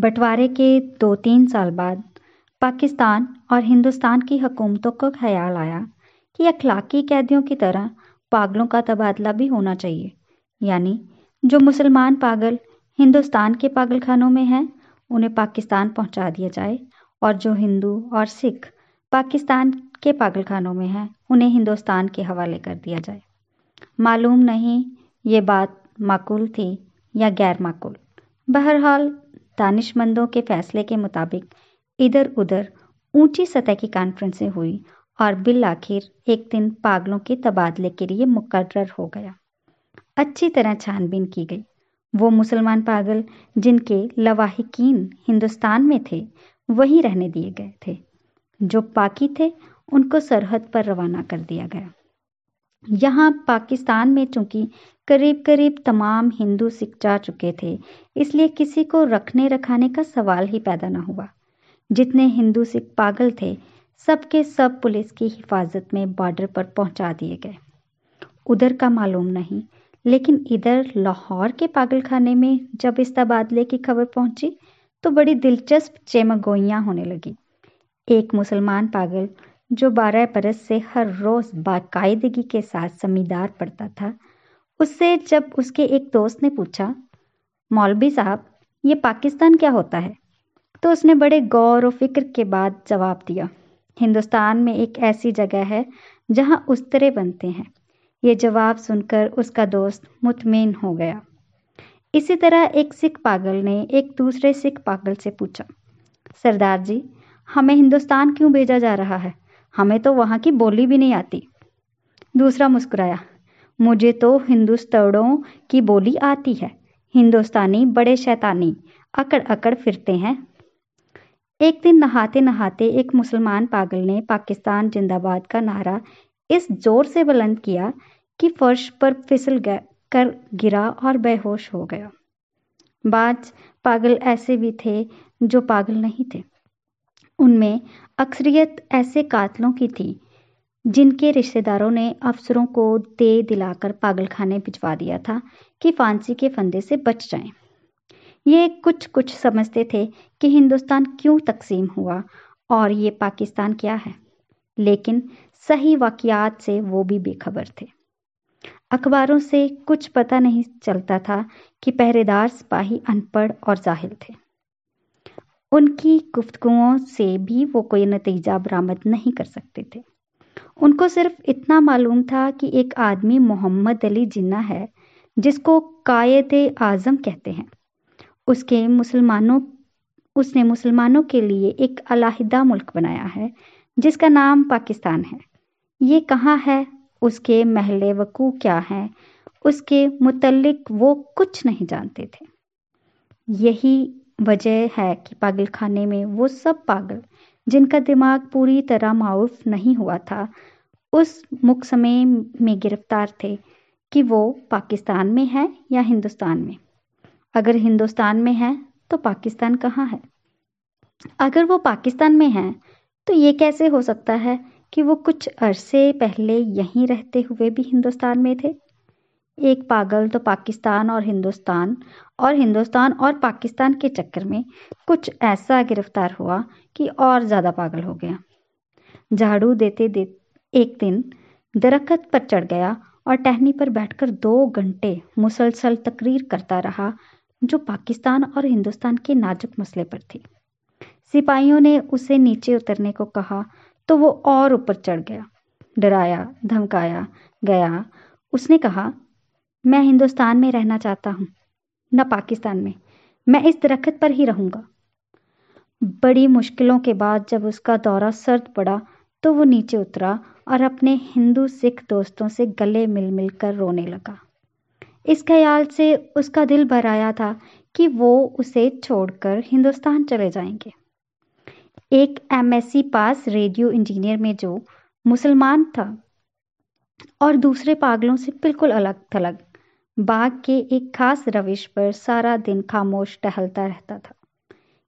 बंटवारे के दो तीन साल बाद पाकिस्तान और हिंदुस्तान की हुकूमतों को ख्याल आया कि अखलाकी कैदियों की तरह पागलों का तबादला भी होना चाहिए। यानी जो मुसलमान पागल हिंदुस्तान के पागल खानों में हैं, उन्हें पाकिस्तान पहुँचा दिया जाए और जो हिंदू और सिख पाकिस्तान के पागल खानों में हैं, उन्हें हिंदुस्तान के हवाले कर दिया जाए। मालूम नहीं ये बात माकूल थी या गैर माकूल। बहरहाल दानिशमंदों के फैसले के मुताबिक इधर उधर ऊँची सतह की कॉन्फ्रेंसें हुई और बिल आखिर एक दिन पागलों के तबादले के लिए मुकर्र हो गया। अच्छी तरह छानबीन की गई। वो मुसलमान पागल जिनके लवाहिकीन हिंदुस्तान में थे, वहीं रहने दिए गए थे। जो पाकि थे, उनको सरहद पर रवाना कर दिया गया। यहाँ पाकिस्तान में चूँकि करीब करीब तमाम हिंदू सिख जा चुके थे, इसलिए किसी को रखने रखाने का सवाल ही पैदा न हुआ। जितने हिंदू सिख पागल थे, सबके सब पुलिस की हिफाजत में बॉर्डर पर पहुँचा दिए गए। उधर का मालूम नहीं, लेकिन इधर लाहौर के पागल खाने में जब इस तबादले की खबर पहुँची तो बड़ी दिलचस्प चेमगोइयाँ होने लगी। एक मुसलमान पागल जो बारह बरस से हर रोज़ बाकायदगी के साथ जमींदार पढ़ता था, उससे जब उसके एक दोस्त ने पूछा, मौलवी साहब, ये पाकिस्तान क्या होता है? तो उसने बड़े गौर और फ़िक्र के बाद जवाब दिया, हिंदुस्तान में एक ऐसी जगह है जहाँ उस्तरे बनते हैं। ये जवाब सुनकर उसका दोस्त मुतमिन हो गया। इसी तरह एक सिख पागल ने एक दूसरे सिख पागल से पूछा, सरदार जी, हमें हिंदुस्तान क्यों भेजा जा रहा है? हमें तो वहाँ की बोली भी नहीं आती। दूसरा मुस्कुराया, मुझे तो हिंदुस्तड़ों की बोली आती है। हिंदुस्तानी बड़े शैतानी अकड़ अकड़ फिरते हैं। एक दिन नहाते नहाते एक मुसलमान पागल ने पाकिस्तान जिंदाबाद का नारा इस ज़ोर से बुलंद किया कि फर्श पर फिसल कर गिरा और बेहोश हो गया। बाज पागल ऐसे भी थे जो पागल नहीं थे। उनमें अक्सरियत ऐसे कातलों की थी, जिनके रिश्तेदारों ने अफसरों को दे दिलाकर पागलखाने भिजवा दिया था कि फांसी के फंदे से बच जाएँ। ये कुछ कुछ समझते थे कि हिंदुस्तान क्यों तकसीम हुआ और ये पाकिस्तान क्या है, लेकिन सही वाकियात से वो भी बेखबर थे अखबारों से कुछ पता नहीं चलता था कि पहरेदार सिपाही अनपढ़ और जाहिल थे उनकी गुफ्तगुओं से भी वो कोई नतीजा बरामद नहीं कर सकते थे। उनको सिर्फ़ इतना मालूम था कि एक आदमी मोहम्मद अली जिन्ना है, जिसको कायद आज़म कहते हैं। उसके मुसलमानों, उसने मुसलमानों के लिए एक अलाहिदा मुल्क बनाया है, जिसका नाम पाकिस्तान है। ये कहाँ है? उसके महल वकू क्या हैं? उसके मुतलक वो कुछ नहीं जानते थे। यही वजह है कि पागल खाने में वो सब पागल, जिनका दिमाग पूरी तरह माउफ नहीं हुआ था, उस मुकसमे में गिरफ़्तार थे कि वो पाकिस्तान में है या हिंदुस्तान में। अगर हिंदुस्तान में है तो पाकिस्तान कहाँ है? अगर वो पाकिस्तान में है तो ये कैसे हो सकता है कि वो कुछ अरसे पहले यहीं रहते हुए भी हिंदुस्तान में थे? एक पागल तो पाकिस्तान और हिंदुस्तान और हिंदुस्तान और पाकिस्तान के चक्कर में कुछ ऐसा गिरफ़्तार हुआ कि और ज़्यादा पागल हो गया। झाड़ू देते दे, एक दिन दरख्त पर चढ़ गया और टहनी पर बैठकर दो घंटे मुसलसल तकरीर करता रहा, जो पाकिस्तान और हिंदुस्तान के नाजुक मसले पर थी। सिपाहियों ने उसे नीचे उतरने को कहा तो वो और ऊपर चढ़ गया। डराया, धमकाया गया। उसने कहा मैं हिंदुस्तान में रहना चाहता हूँ, न पाकिस्तान में। मैं इस दरख्त पर ही रहूँगा। बड़ी मुश्किलों के बाद जब उसका दौरा सर्द पड़ा तो वो नीचे उतरा और अपने हिंदू सिख दोस्तों से गले मिल मिल कर रोने लगा। इस ख्याल से उसका दिल भर आया था कि वो उसे छोड़कर हिंदुस्तान चले जाएँगे। एक एमएससी पास रेडियो इंजीनियर में जो मुसलमान था और दूसरे पागलों से बिल्कुल अलग थलग। बाघ के एक खास रविश पर सारा दिन खामोश टहलता रहता था।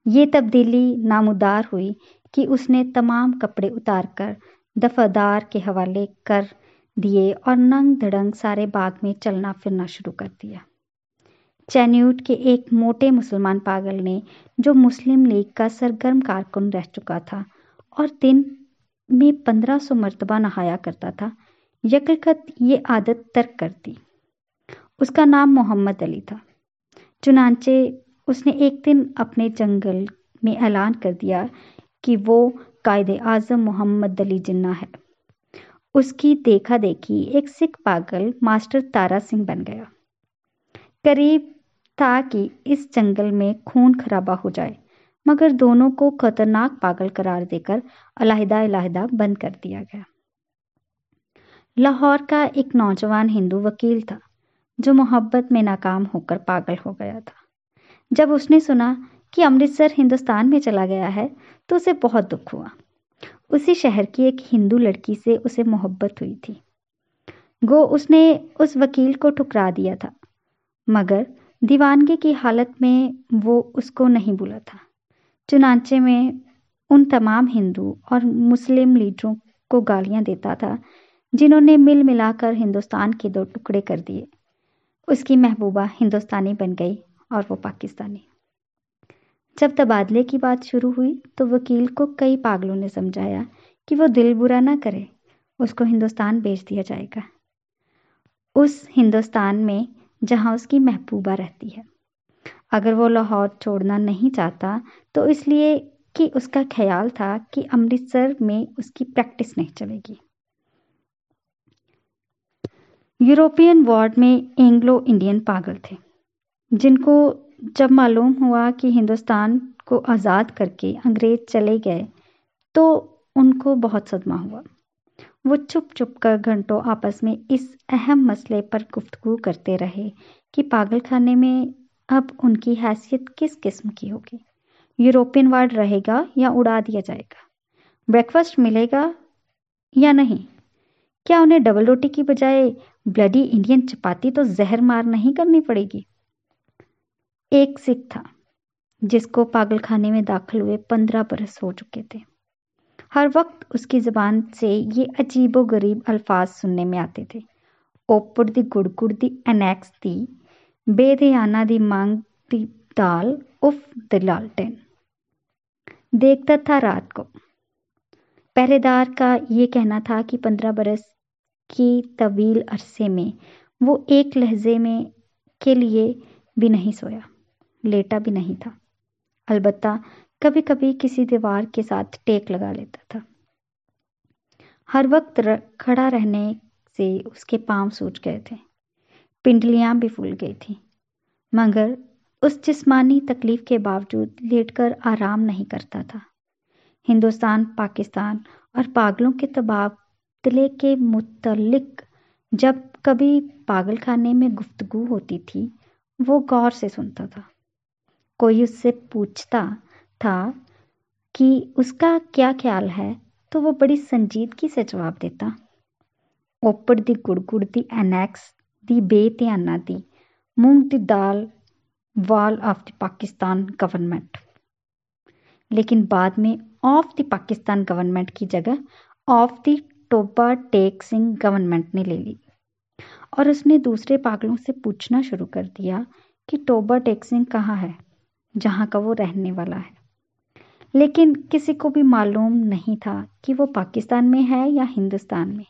ये तब्दीली नामुदार हुई कि उसने तमाम कपड़े उतार कर, दफादार के हवाले कर दिए और नंग धड़ंग सारे बाग में चलना फिरना शुरू कर दिया। चैन्यूट के एक मोटे मुसलमान पागल ने, जो मुस्लिम लीग का सरगर्म कारकुन रह चुका था और दिन में पंद्रह सौ मरतबा नहाया करता था यकलखत ये आदत तर्क कर दी। उसका नाम मोहम्मद अली था। चुनाचे उसने एक दिन अपने जंगल में ऐलान कर दिया कि वो कायद आज़म मोहम्मद अली जिन्ना है। उसकी देखा देखी एक सिख पागल मास्टर तारा सिंह बन गया। करीब था कि इस जंगल में खून खराबा हो जाए, मगर दोनों को खतरनाक पागल करार देकर अलहदा अलहदा बंद कर दिया गया। लाहौर का एक नौजवान हिंदू वकील था। जो मोहब्बत में नाकाम होकर पागल हो गया था। जब उसने सुना कि अमृतसर हिंदुस्तान में चला गया है तो उसे बहुत दुख हुआ। उसी शहर की एक हिंदू लड़की से उसे मोहब्बत हुई थी। गो उसने उस वकील को ठुकरा दिया था, मगर दीवानगी की हालत में वो उसको नहीं भूला था। चुनाचे में उन तमाम हिंदू और मुस्लिम लीडरों को गालियाँ देता था, जिन्होंने मिल मिलाकर हिंदुस्तान के दो टुकड़े कर दिए। उसकी महबूबा हिंदुस्तानी बन गई और वो पाकिस्तानी। जब तबादले की बात शुरू हुई तो वकील को कई पागलों ने समझाया कि वो दिल बुरा ना करे, उसको हिंदुस्तान भेज दिया जाएगा। उस हिंदुस्तान में जहाँ उसकी महबूबा रहती है। अगर वो लाहौर छोड़ना नहीं चाहता तो इसलिए कि उसका ख्याल था कि अमृतसर में उसकी प्रैक्टिस नहीं चलेगी। यूरोपियन वार्ड में एंग्लो इंडियन पागल थे, जिनको जब मालूम हुआ कि हिंदुस्तान को आज़ाद करके अंग्रेज़ चले गए तो उनको बहुत सदमा हुआ। वो चुप चुप कर घंटों आपस में इस अहम मसले पर गुफ्तगू करते रहे कि पागल खाने में अब उनकी हैसियत किस किस्म की होगी। यूरोपियन वार्ड रहेगा या उड़ा दिया जाएगा? ब्रेकफास्ट मिलेगा या नहीं? क्या उन्हें डबल रोटी की बजाय ब्लडी इंडियन चपाती तो जहर मार नहीं करनी पड़ेगी। एक सिख था, जिसको पागल खाने में दाखिल हुए पंद्रह बरस हो चुके थे। हर वक्त उसकी ज़बान से ये अजीबो गरीब अल्फाज सुनने में आते थे। ओपुड़ दी गुड़गुड़ दी एनेक्स दी, बेदयाना दी मांग दी दाल, उफ दलालटेन देखता था रात को। पहरेदार का ये कहना था कि पंद्रह बरस की तवील अरसे में, वो एक लहजे में के लिए भी नहीं सोया, लेटा भी नहीं था। अलबत्ता कभी कभी किसी दीवार के साथ टेक लगा लेता था। हर वक्त खड़ा रहने से उसके पाँव सूज गए थे। पिंडलियाँ भी फूल गई थी। मगर उस जिस्मानी तकलीफ़ के बावजूद लेटकर आराम नहीं करता था। हिंदुस्तान, पाकिस्तान और पागलों के तबादले के मुतलिक जब कभी पागल खाने में गुफ्तगु होती थी, वो गौर से सुनता था। कोई उससे पूछता था कि उसका क्या ख्याल है तो वो बड़ी संजीदगी से जवाब देता। ओपड़ दी गुड़गुड़ दी एनेक्स, दी बेध्याना दी, मूंग दी दाल, वाल ऑफ़ द पाकिस्तान गवर्नमेंट। लेकिन बाद में ऑफ़ द पाकिस्तान गवर्नमेंट की जगह, of the Toba Tek Singh government ने ले ली। और उसने दूसरे पागलों से पूछना शुरू कर दिया कि टोबा टेक सिंह कहाँ है, जहाँ का वो रहने वाला है। लेकिन किसी को भी मालूम नहीं था कि वो पाकिस्तान में है या हिंदुस्तान में।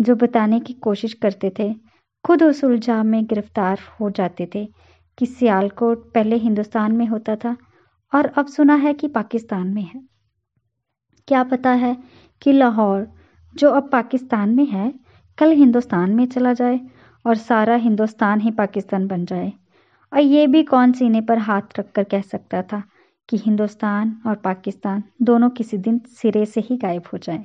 जो बताने की कोशिश करते थे, खुद उस उलझा में गिरफ़्तार हो जाते थे कि सियालकोट पहले हिंदुस्तान में होता था और अब सुना है कि पाकिस्तान में है। क्या पता है कि लाहौर जो अब पाकिस्तान में है, कल हिंदुस्तान में चला जाए और सारा हिंदुस्तान ही पाकिस्तान बन जाए और ये भी कौन सीने पर हाथ रखकर कह सकता था कि हिंदुस्तान और पाकिस्तान दोनों किसी दिन सिरे से ही गायब हो जाएँ।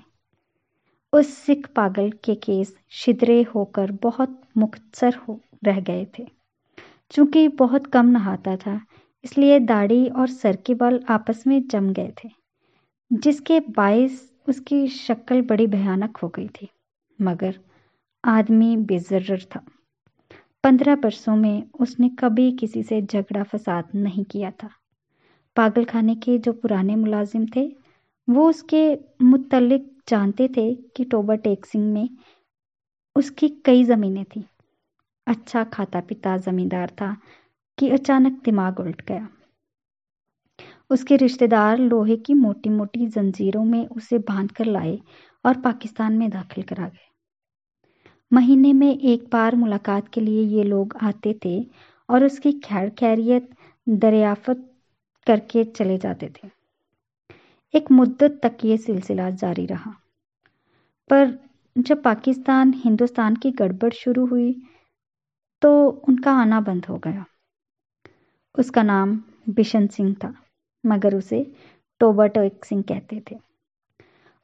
उस सिख पागल के केस शिदरे होकर बहुत मुख्तसर हो, रह गए थे चूँकि बहुत कम नहाता था, इसलिए दाढ़ी और सर के बाल आपस में जम गए थे, जिसके बायस उसकी शक्ल बड़ी भयानक हो गई थी, मगर आदमी बेजर्र था। पंद्रह बरसों में उसने कभी किसी से झगड़ा फसाद नहीं किया था। पागल खाने के जो पुराने मुलाजिम थे, वो उसके मुतलिक जानते थे कि टोबर टेक सिंह में उसकी कई ज़मीनें थीं। अच्छा खाता पीता ज़मींदार था कि अचानक दिमाग उल्ट गया। उसके रिश्तेदार लोहे की मोटी मोटी जंजीरों में उसे बाँध कर लाए और पाकिस्तान में दाखिल करा गए। महीने में एक बार मुलाकात के लिए ये लोग आते थे और उसकी खैर खैरियत, दरियाफत करके चले जाते थे। एक मुद्दत तक ये सिलसिला जारी रहा। पर जब पाकिस्तान हिंदुस्तान की गड़बड़ शुरू हुई तो उनका आना बंद हो गया। उसका नाम बिशन सिंह था। मगर उसे टोबाटोक सिंह कहते थे।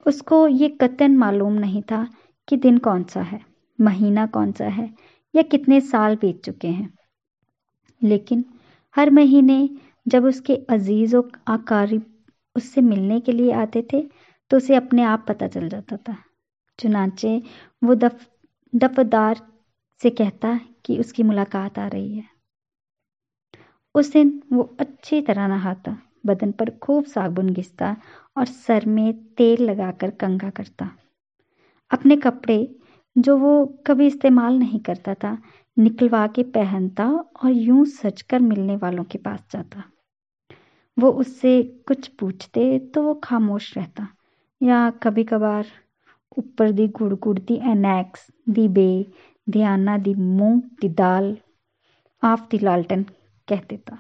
उसको ये कतन मालूम नहीं था कि दिन कौन सा है, महीना कौन सा है, या कितने साल बीत चुके हैं। लेकिन हर महीने जब उसके अज़ीज़ और आकारिब उससे मिलने के लिए आते थे तो उसे अपने आप पता चल जाता था। चुनाचे वो दफ, दफदार से कहता कि उसकी मुलाकात आ रही है। उस दिन वो अच्छी तरह नहाता। बदन पर खूब साबुन घिसता और सर में तेल लगाकर कंघा करता। अपने कपड़े, जो वो कभी इस्तेमाल नहीं करता था, निकलवा के पहनता और यूँ सजकर मिलने वालों के पास जाता। वो उससे कुछ पूछते तो वो खामोश रहता, या कभी कभार ऊपर दी गुड़ गुड़ दी एनैक्स, दी बे, ध्याना दी मूंग, दी दाल, आफ दी लालटन कह देता।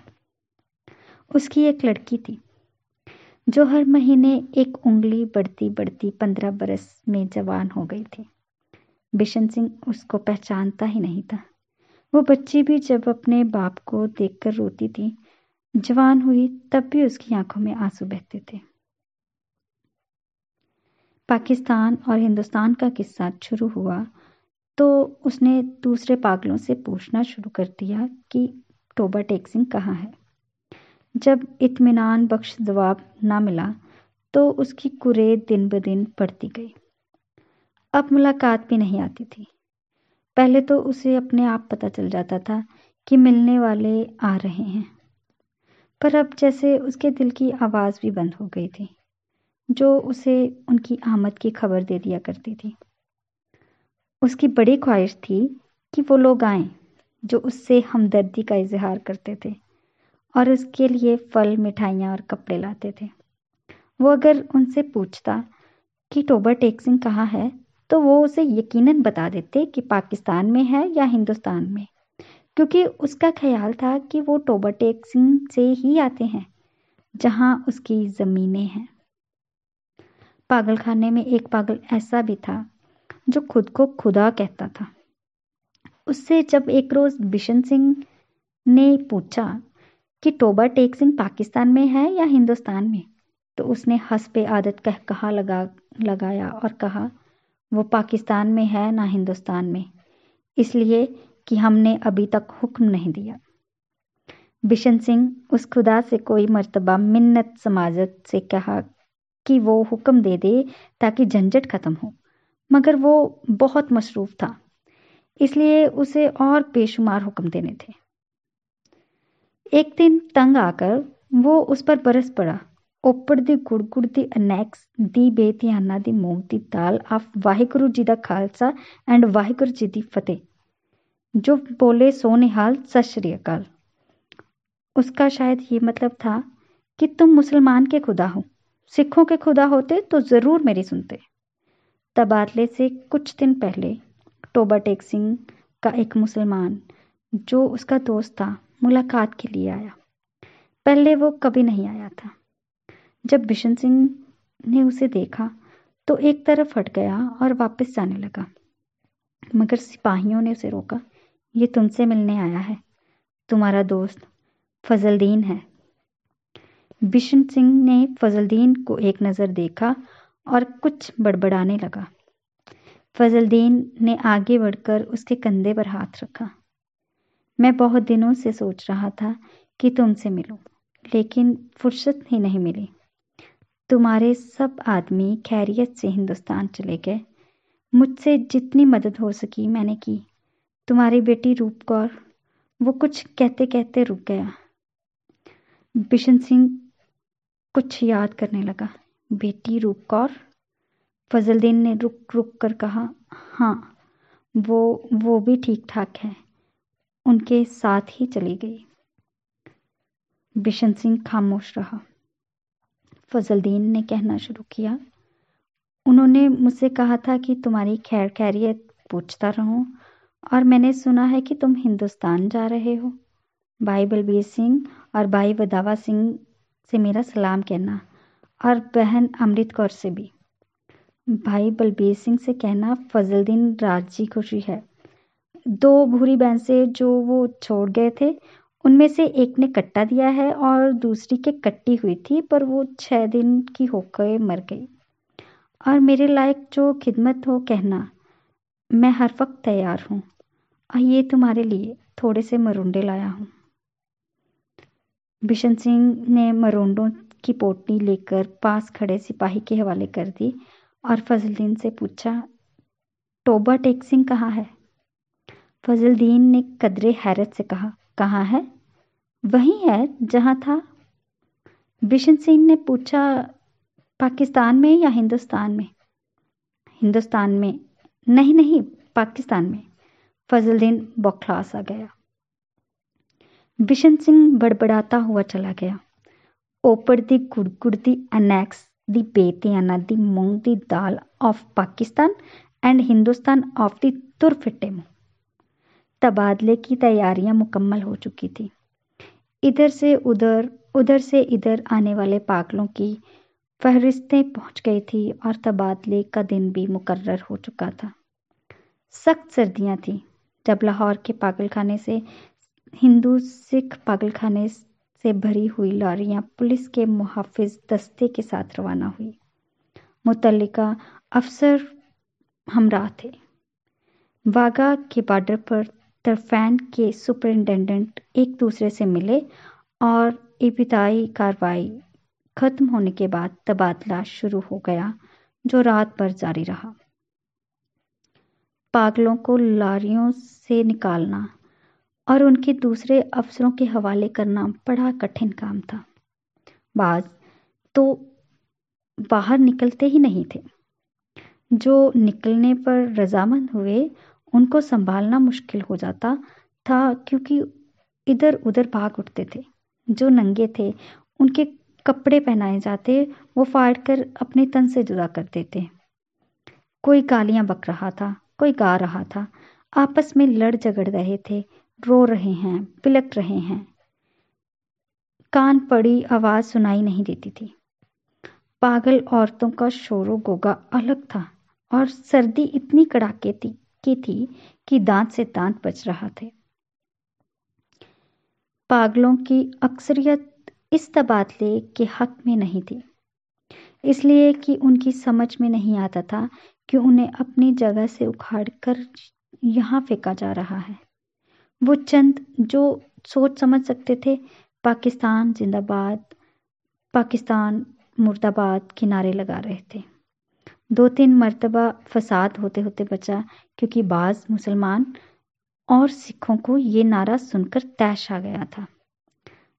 उसकी एक लड़की थी, जो हर महीने एक उंगली बढ़ती बढ़ती पंद्रह बरस में जवान हो गई थी। बिशन सिंह उसको पहचानता ही नहीं था। वो बच्ची भी जब अपने बाप को देखकर रोती थी, जवान हुई तब भी उसकी आँखों में आँसू बहते थे। पाकिस्तान और हिंदुस्तान का किस्सा शुरू हुआ तो उसने दूसरे पागलों से पूछना शुरू कर दिया कि टोबा टेक सिंह कहाँ है। जब इत्मीनान बख्श जवाब ना मिला तो उसकी कुरेद दिन ब दिन बढ़ती गई। अब मुलाकात भी नहीं आती थी। पहले तो उसे अपने आप पता चल जाता था कि मिलने वाले आ रहे हैं। पर अब जैसे उसके दिल की आवाज़ भी बंद हो गई थी, जो उसे उनकी आमद की खबर दे दिया करती थी। उसकी बड़ी ख्वाहिश थी कि वो लोग आए, जो उससे हमदर्दी का इजहार करते थे। और उसके लिए फल, मिठाइयाँ और कपड़े लाते थे। वो अगर उनसे पूछता कि टोबर टेक सिंह कहाँ है तो वो उसे यकीनन बता देते कि पाकिस्तान में है या हिंदुस्तान में, क्योंकि उसका ख्याल था कि वो टोबर टेक सिंह से ही आते हैं, जहाँ उसकी ज़मीनें हैं। पागल खाने में एक पागल ऐसा भी था, जो खुद को खुदा कहता था। उससे जब एक रोज़ बिशन सिंह ने पूछा कि टोबा टेक सिंह पाकिस्तान में है या हिंदुस्तान में? तो उसने हंस पे आदत कह कहा लगा, लगाया और कहा, वो पाकिस्तान में है ना हिंदुस्तान में। इसलिए कि हमने अभी तक हुक्म नहीं दिया। बिशन सिंह उस खुदा से कोई मर्तबा मिन्नत समाजत से कहा कि वो हुक्म दे दे ताकि झंझट ख़त्म हो। मगर वो बहुत मसरूफ़ था। इसलिए उसे और बेशुमार हुक्म देने थे। एक दिन तंग आकर वो उस पर बरस पड़ा ਓਪੜ ਦੀ ਗੁੜਗੁੜ ਦੀ annexe the ਬੇਧਿਆਨਾ the moong the dal of Waheguru ji the Khalsa and Waheguru ji ਦੀ फतेह जो बोले सो निहाल सत श्री अकाल उसका शायद ये मतलब था कि तुम मुसलमान के खुदा हो सिखों के खुदा होते तो ज़रूर मेरी सुनते तबादले से कुछ दिन पहले टोबा टेक सिंह का एक मुसलमान जो उसका दोस्त था मुलाकात के लिए आया। पहले वो कभी नहीं आया था। जब बिशन सिंह ने उसे देखा तो एक तरफ़ हट गया और वापस जाने लगा। मगर सिपाहियों ने उसे रोका। ये तुमसे मिलने आया है। तुम्हारा दोस्त फजलदीन है। बिशन सिंह ने फजलदीन को एक नज़र देखा और कुछ बड़बड़ाने लगा। फजलदीन ने आगे बढ़कर उसके कंधे पर हाथ रखा। मैं बहुत दिनों से सोच रहा था कि तुमसे मिलूं, लेकिन फुर्सत ही नहीं मिली। तुम्हारे सब आदमी खैरियत से हिंदुस्तान चले गए। मुझसे जितनी मदद हो सकी मैंने की। तुम्हारी बेटी रूप कौर वो कुछ कहते कहते रुक गया। बिशन सिंह कुछ याद करने लगा। बेटी रूप कौर? फजलदीन ने रुक रुक कर कहा हाँ वो वो भी ठीक ठाक है। उनके साथ ही चली गई। बिशन सिंह खामोश रहा। फजलदीन ने कहना शुरू किया, उन्होंने मुझसे कहा था कि तुम्हारी खैर खैरियत पूछता रहूँ, और मैंने सुना है कि तुम हिंदुस्तान जा रहे हो। भाई बलबीर सिंह और भाई वदावा सिंह से मेरा सलाम कहना, और बहन अमृत कौर से भी। भाई बलबीर सिंह से कहना, फजलदीन राज़ी खुशी है। दो भूरी भैंसे जो वो छोड़ गए थे, उनमें से एक ने कट्टा दिया है और दूसरी के कट्टी हुई थी, पर वो छह दिन की होकर मर गई। और मेरे लायक जो खिदमत हो कहना, मैं हर वक्त तैयार हूँ। और ये तुम्हारे लिए थोड़े से मरुंडे लाया हूँ। बिशन सिंह ने मरुंडों की पोटली लेकर पास खड़े सिपाही के हवाले कर दी और फजलदीन से पूछा, टोबा टेक सिंह कहाँ है? फजलदीन ने कदरे हैरत से कहा, कहाँ है? वही है, जहाँ था। बिशन सिंह ने पूछा, पाकिस्तान में या हिंदुस्तान में? हिंदुस्तान में। नहीं नहीं, पाकिस्तान में। फजलदीन बौखलास आ गया। बिशन सिंह बड़बड़ाता हुआ चला गया। ओपर दी गुड़गुड़ दी अनैक्स दी बेतियाना दी मूंग दी दाल of Pakistan and Hindustan of दी तुरफिटे मूंग तबादले की तैयारियाँ मुकम्मल हो चुकी थी। इधर से उधर उधर से इधर आने वाले पागलों की फहरिस्तें पहुँच गई थी और तबादले का दिन भी मुकर्र हो चुका था। सख्त सर्दियाँ थी, जब लाहौर के पागलखाने से, हिंदू सिख पागलखाने से भरी हुई लॉरियाँ पुलिस के मुहाफिज दस्ते के साथ रवाना हुई। मुतलका अफसर हमरा थे। वागा के बॉर्डर पर तरफैन के सुपरिंटेंडेंट एक दूसरे से मिले और इब्तदाई कार्रवाई खत्म होने के बाद तबादला शुरू हो गया, जो रात भर जारी रहा। पागलों को लारियों से निकालना और उनके दूसरे अफसरों के हवाले करना बड़ा कठिन काम था। बाज तो बाहर निकलते ही नहीं थे। जो निकलने पर रजामंद हुए उनको संभालना मुश्किल हो जाता था क्योंकि इधर उधर भाग उठते थे। जो नंगे थे, उनके कपड़े पहनाए जाते, वो फाड़ कर अपने तन से जुदा कर देते। कोई गालियाँ बक रहा था, कोई गा रहा था। आपस में लड़ झगड़ रहे थे, रो रहे हैं पिलक रहे हैं। कान पड़ी, आवाज़ सुनाई नहीं देती थी। पागल औरतों का शोरों गोगा अलग था और सर्दी इतनी कड़ाके की थी कि दांत से दांत बच रहा थे। पागलों की अक्सरियत इस तबादले के हक में नहीं थी, इसलिए कि उनकी समझ में नहीं आता था कि उन्हें अपनी जगह से उखाड़ कर यहाँ फेंका जा रहा है। वो चंद जो सोच समझ सकते थे, पाकिस्तान जिंदाबाद, पाकिस्तान मुर्दाबाद किनारे लगा रहे थे। दो तीन मरतबा फसाद होते होते बचा, क्योंकि बाज़ मुसलमान और सिखों को ये नारा सुनकर तैश आ गया था।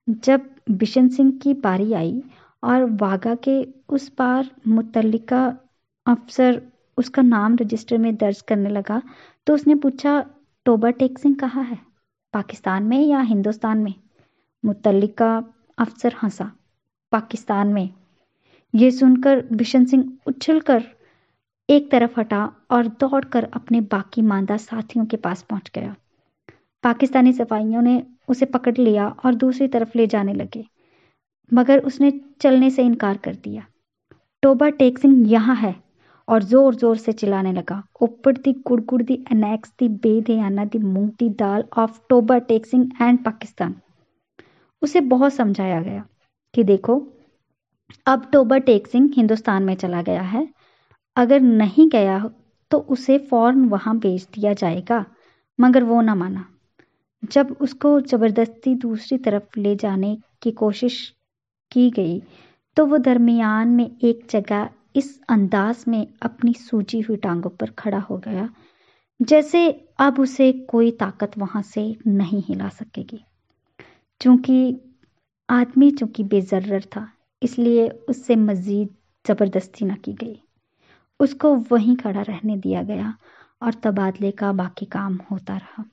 जब बिशन सिंह की बारी आई और वागा के उस पार मुतलका अफसर उसका नाम रजिस्टर में दर्ज करने लगा तो उसने पूछा टोबा टेक सिंह कहाँ है? पाकिस्तान में या हिंदुस्तान में? मुतलका अफसर हंसा, पाकिस्तान में। ये सुनकर बिशन सिंह उछलकर एक तरफ़ हटा और दौड़कर अपने बाकी मांदा साथियों के पास पहुँच गया। पाकिस्तानी सफाइयों ने उसे पकड़ लिया और दूसरी तरफ़ ले जाने लगे, मगर उसने चलने से इनकार कर दिया। टोबा टेक सिंह यहाँ है और ज़ोर ज़ोर से चिल्लाने लगा। ऊपर दी गुड़गुड़ दी अनेक्स दी बेदयाना दी मूंग दी दाल ऑफ़ टोबा टेक्सिंग एंड पाकिस्तान। उसे बहुत समझाया गया कि देखो, अब टोबा टेक सिंह हिंदुस्तान में चला गया है अगर नहीं गया तो उसे फ़ौरन वहाँ भेज दिया जाएगा, मगर वो ना माना। जब उसको ज़बरदस्ती दूसरी तरफ़ ले जाने की कोशिश की गई तो वो दरमियान में एक जगह इस अंदाज में अपनी सूजी हुई टांगों पर खड़ा हो गया, जैसे अब उसे कोई ताकत वहाँ से नहीं हिला सकेगी। चूँकि आदमी चूँकि बेजर्र था, इसलिए उससे मजीद ज़बरदस्ती न की गई। उसको वहीं खड़ा रहने दिया गया और तबादले का बाकी काम होता रहा।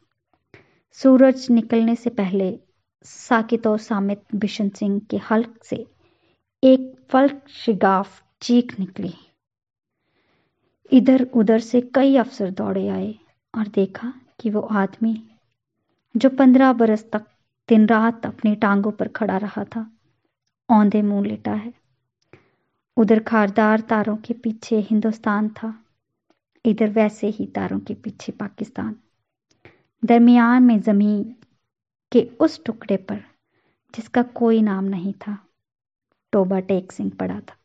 सूरज निकलने से पहले साकितो सामित बिशन सिंह के हल्क से एक फल्क शिगाफ चीख निकली। इधर उधर से कई अफसर दौड़े आए और देखा कि वो आदमी, जो पंद्रह बरस तक दिन रात अपनी टांगों पर खड़ा रहा था, औंधे मुँह लेटा है। उधर खारदार तारों के पीछे हिंदुस्तान था, इधर वैसे ही तारों के पीछे पाकिस्तान। दरमियान में ज़मीन के उस टुकड़े पर, जिसका कोई नाम नहीं था, टोबा टेक सिंह पड़ा था।